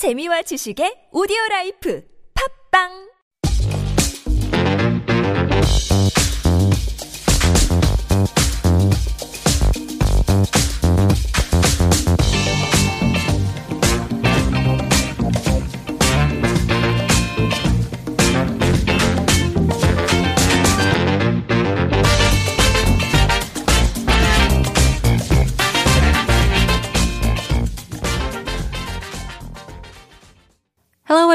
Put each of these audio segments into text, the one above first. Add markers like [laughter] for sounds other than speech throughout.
재미와 지식의 오디오 라이프. 팝빵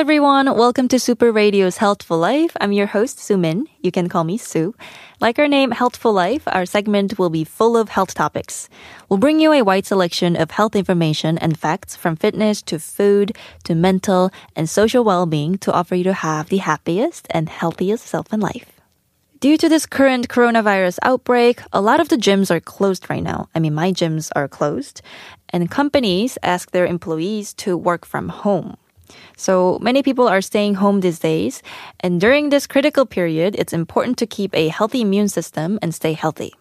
everyone. Welcome to Super Radio's Healthful Life. I'm your host, Sumin. You can call me Sue. Like our name, Healthful Life, our segment will be full of health topics. We'll bring you a wide selection of health information and facts from fitness to food to mental and social well-being to offer you to have the happiest and healthiest self in life. Due to this current coronavirus outbreak, a lot of the gyms are closed right now. I mean, my gyms are closed. And companies ask their employees to work from home. So many people are staying home these days. And during this critical period, it's important to keep a healthy immune system and stay healthy.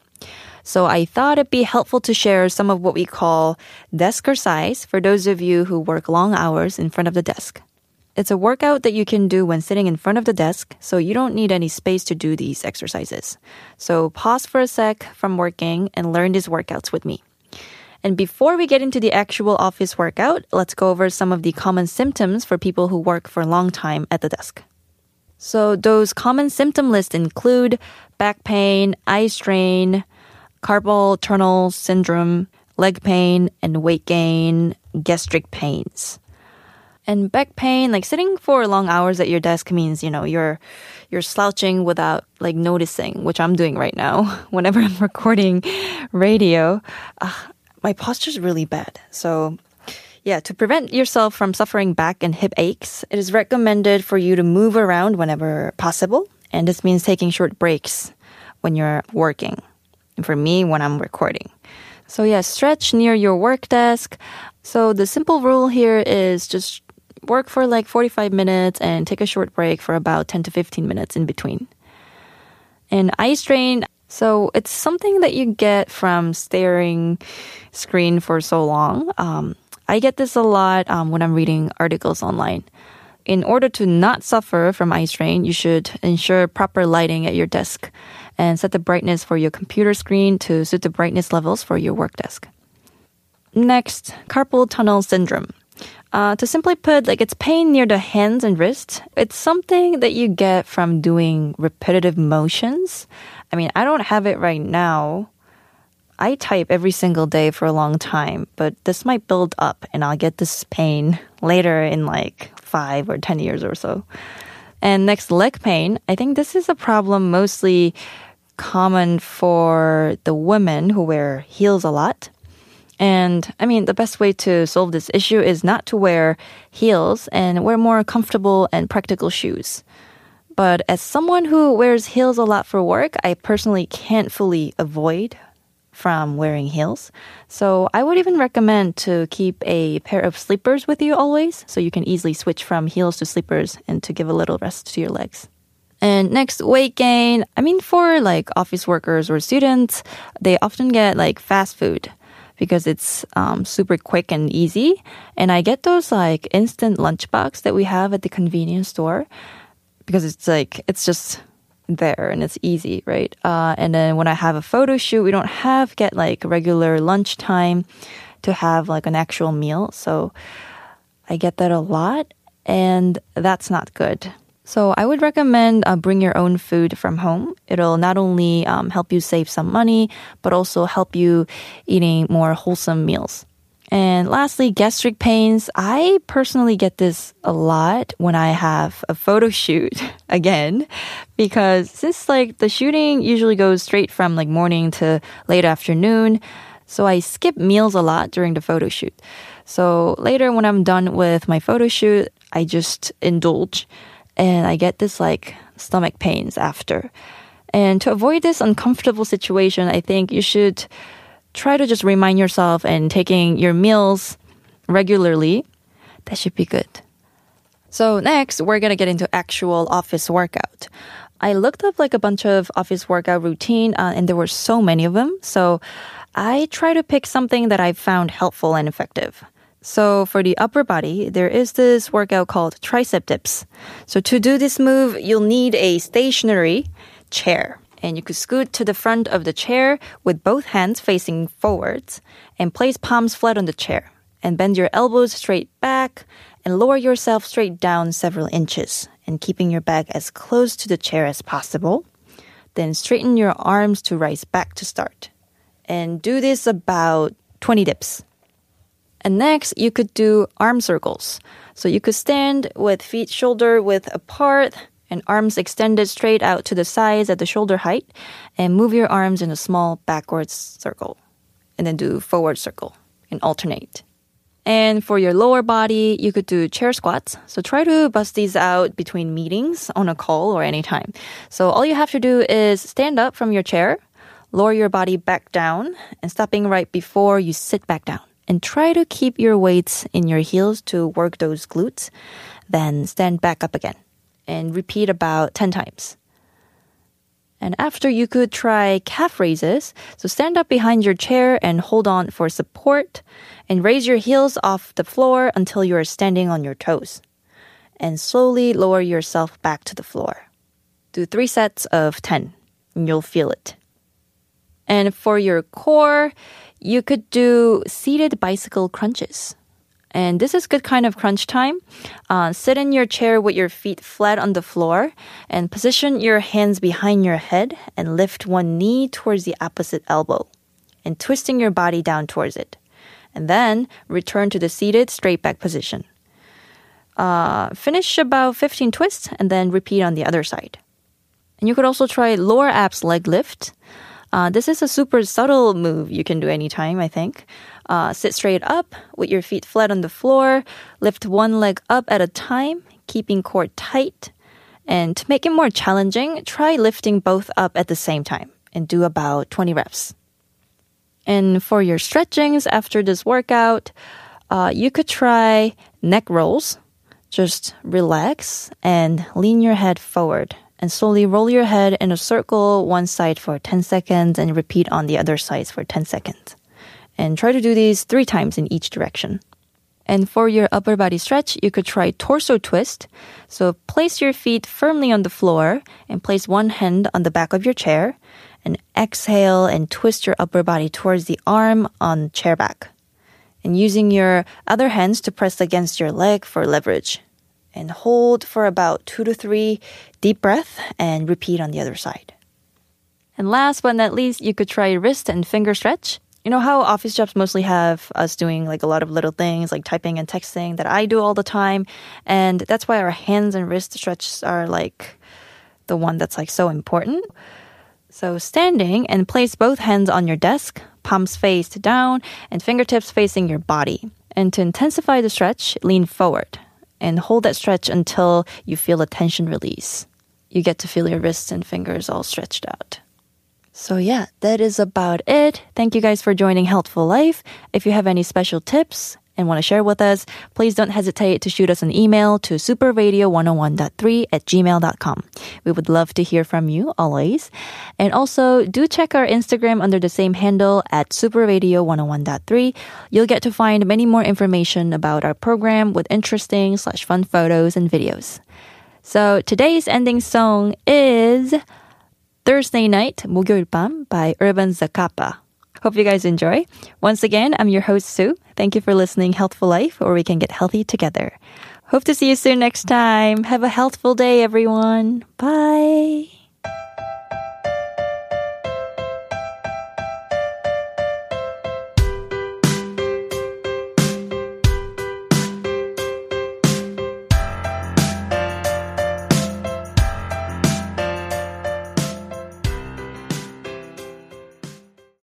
So I thought it'd be helpful to share some of what we call desk exercise for those of you who work long hours in front of the desk. It's a workout that you can do when sitting in front of the desk, so you don't need any space to do these exercises. So pause for a sec from working and learn these workouts with me. And before we get into the actual office workout, let's go over some of the common symptoms for people who work for a long time at the desk. So those common symptom lists include back pain, eye strain, carpal tunnel syndrome, leg pain, and weight gain, gastric pains. And back pain, like sitting for long hours at your desk means, you know, you're you're slouching without like noticing, which I'm doing right now [laughs] whenever I'm recording radio. Uh, my posture is really bad. So yeah, to prevent yourself from suffering back and hip aches, it is recommended for you to move around whenever possible. And this means taking short breaks when you're working. And for me, when I'm recording. So yeah, stretch near your work desk. So the simple rule here is just work for like 45 minutes and take a short break for about 10 to 15 minutes in between. And eye strain, so it's something that you get from staring screen for so long. Um, I get this a lot um, when I'm reading articles online. In order to not suffer from eye strain, you should ensure proper lighting at your desk and set the brightness for your computer screen to suit the brightness levels for your work desk. Next, carpal tunnel syndrome. Uh, to simply put, like it's pain near the hands and wrists. It's something that you get from doing repetitive motions. I mean, I don't have it right now. I type every single day for a long time, but this might build up and I'll get this pain later in like five or 10 years or so. And next, leg pain. I think this is a problem mostly common for the women who wear heels a lot. And I mean, the best way to solve this issue is not to wear heels and wear more comfortable and practical shoes. But as someone who wears heels a lot for work, I personally can't fully avoid from wearing heels. So I would even recommend to keep a pair of slippers with you always so you can easily switch from heels to slippers and to give a little rest to your legs. And next, weight gain. I mean, for like office workers or students, they often get like fast food because it's um, super quick and easy. And I get those like instant lunchbox that we have at the convenience store because it's like it's just there and it's easy, right? Uh, and then when I have a photo shoot, we don't have get like regular lunch time to have like an actual meal. So I get that a lot, and that's not good. So I would recommend uh, bring your own food from home. It'll not only um, help you save some money, but also help you eating more wholesome meals. And lastly, gastric pains. I personally get this a lot when I have a photo shoot [laughs] again, because since like the shooting usually goes straight from like morning to late afternoon, so I skip meals a lot during the photo shoot. So later when I'm done with my photo shoot, I just indulge and I get this like stomach pains after. And to avoid this uncomfortable situation, I think you should try to just remind yourself and taking your meals regularly. That should be good. So next, we're gonna get into actual office workout. I looked up like a bunch of office workout routine, uh, and there were so many of them. So I try to pick something that I found helpful and effective. So for the upper body, there is this workout called tricep dips. So to do this move, you'll need a stationary chair. And you could scoot to the front of the chair with both hands facing forwards and place palms flat on the chair. And bend your elbows straight back and lower yourself straight down several inches and keeping your back as close to the chair as possible. Then straighten your arms to rise back to start. And do this about 20 dips. And next, you could do arm circles. So you could stand with feet shoulder width apart and arms extended straight out to the sides at the shoulder height and move your arms in a small backwards circle. And then do forward circle and alternate. And for your lower body, you could do chair squats. So try to bust these out between meetings on a call or anytime. So all you have to do is stand up from your chair, lower your body back down, and stopping right before you sit back down and try to keep your weights in your heels to work those glutes. Then stand back up again and repeat about 10 times. And after you could try calf raises. So stand up behind your chair and hold on for support and raise your heels off the floor until you are standing on your toes. And slowly lower yourself back to the floor. Do three sets of 10 and you'll feel it. And for your core, you could do seated bicycle crunches. And this is good kind of crunch time. Uh, sit in your chair with your feet flat on the floor and position your hands behind your head and lift one knee towards the opposite elbow and twisting your body down towards it. And then return to the seated straight back position. Uh, finish about 15 twists and then repeat on the other side. And you could also try lower abs leg lift. Uh, this is a super subtle move you can do anytime, I think. Uh, sit straight up with your feet flat on the floor. Lift one leg up at a time, keeping core tight. And to make it more challenging, try lifting both up at the same time and do about 20 reps. And for your stretchings after this workout, uh, you could try neck rolls. Just relax and lean your head forward and slowly roll your head in a circle one side for 10 seconds and repeat on the other sides for 10 seconds. And try to do these three times in each direction. And for your upper body stretch, you could try torso twist. So place your feet firmly on the floor and place one hand on the back of your chair and exhale and twist your upper body towards the arm on chair back. And using your other hands to press against your leg for leverage and hold for about two to three deep breath and repeat on the other side. And last but not least, you could try wrist and finger stretch. You know how office jobs mostly have us doing like a lot of little things like typing and texting that I do all the time. And that's why our hands and wrist stretches are like the one that's like so important. So standing and place both hands on your desk, palms faced down and fingertips facing your body. And to intensify the stretch, lean forward and hold that stretch until you feel a tension release. You get to feel your wrists and fingers all stretched out. So, yeah, that is about it. Thank you guys for joining Healthful Life. If you have any special tips, and want to share with us, please don't hesitate to shoot us an email to superradio101.3 at gmail.com. We would love to hear from you always. And also, do check our Instagram under the same handle at superradio101.3. You'll get to find many more information about our program with interesting slash fun photos and videos. So today's ending song is Thursday Night, 목요일 밤 by Urban Zacapa. Hope you guys enjoy. Once again, I'm your host, Sue. Thank you for listening Healthful Life, where we can get healthy together. Hope to see you soon next time. Have a healthful day, everyone. Bye.